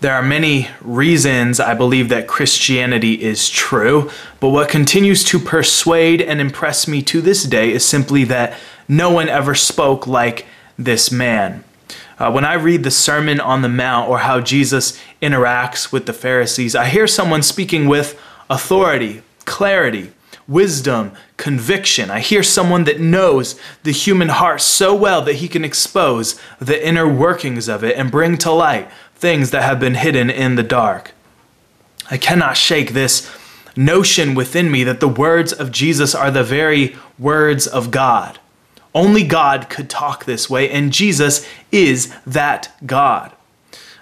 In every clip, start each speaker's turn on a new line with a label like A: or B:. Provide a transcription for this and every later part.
A: There are many reasons I believe that Christianity is true, but what continues to persuade and impress me to this day is simply that no one ever spoke like this man. Uh, when I read the Sermon on the Mount or how Jesus interacts with the Pharisees, I hear someone speaking with authority, clarity, wisdom, conviction. I hear someone that knows the human heart so well that he can expose the inner workings of it and bring to light things that have been hidden in the dark. I cannot shake this notion within me that the words of Jesus are the very words of God. Only God could talk this way, and Jesus is that God.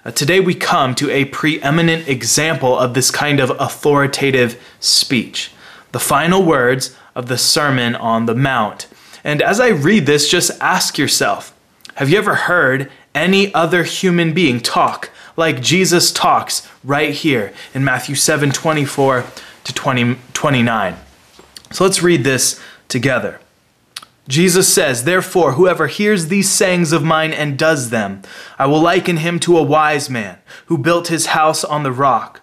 A: Uh, today we come to a preeminent example of this kind of authoritative speech, the final words of the Sermon on the Mount. And as I read this, just ask yourself have you ever heard any other human being talk like Jesus talks right here in Matthew 7 24 to 20, 29. So let's read this together. Jesus says, Therefore, whoever hears these sayings of mine and does them, I will liken him to a wise man who built his house on the rock.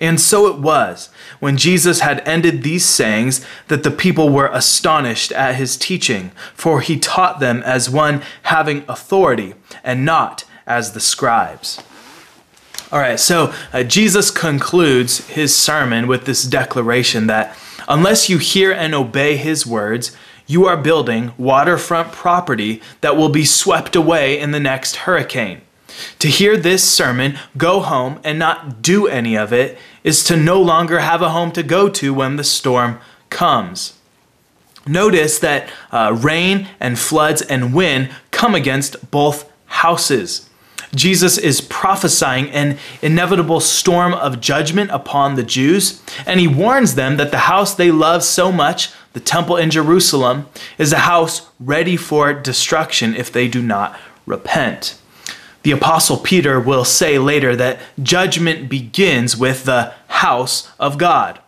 A: And so it was, when Jesus had ended these sayings, that the people were astonished at his teaching, for he taught them as one having authority, and not as the scribes. All right, so uh, Jesus concludes his sermon with this declaration that unless you hear and obey his words, you are building waterfront property that will be swept away in the next hurricane. To hear this sermon, go home, and not do any of it is to no longer have a home to go to when the storm comes. Notice that uh, rain and floods and wind come against both houses. Jesus is prophesying an inevitable storm of judgment upon the Jews, and he warns them that the house they love so much, the temple in Jerusalem, is a house ready for destruction if they do not repent. The Apostle Peter will say later that judgment begins with the house of God.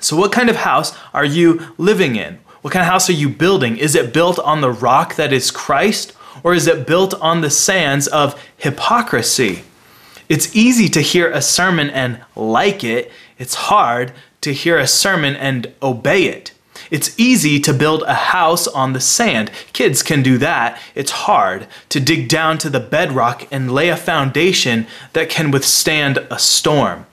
A: So, what kind of house are you living in? What kind of house are you building? Is it built on the rock that is Christ? or is it built on the sands of hypocrisy? It's easy to hear a sermon and like it, it's hard to hear a sermon and obey it. It's easy to build a house on the sand. Kids can do that. It's hard to dig down to the bedrock and lay a foundation that can withstand a storm.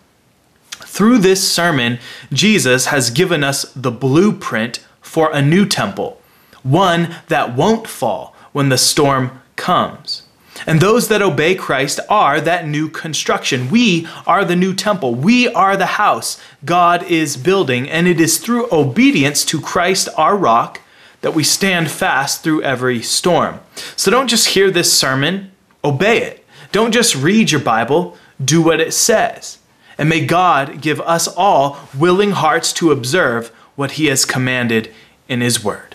A: Through this sermon, Jesus has given us the blueprint for a new temple, one that won't fall, when the storm comes. And those that obey Christ are that new construction. We are the new temple. We are the house God is building. And it is through obedience to Christ, our rock, that we stand fast through every storm. So don't just hear this sermon, obey it. Don't just read your Bible, do what it says. And may God give us all willing hearts to observe what He has commanded in His Word.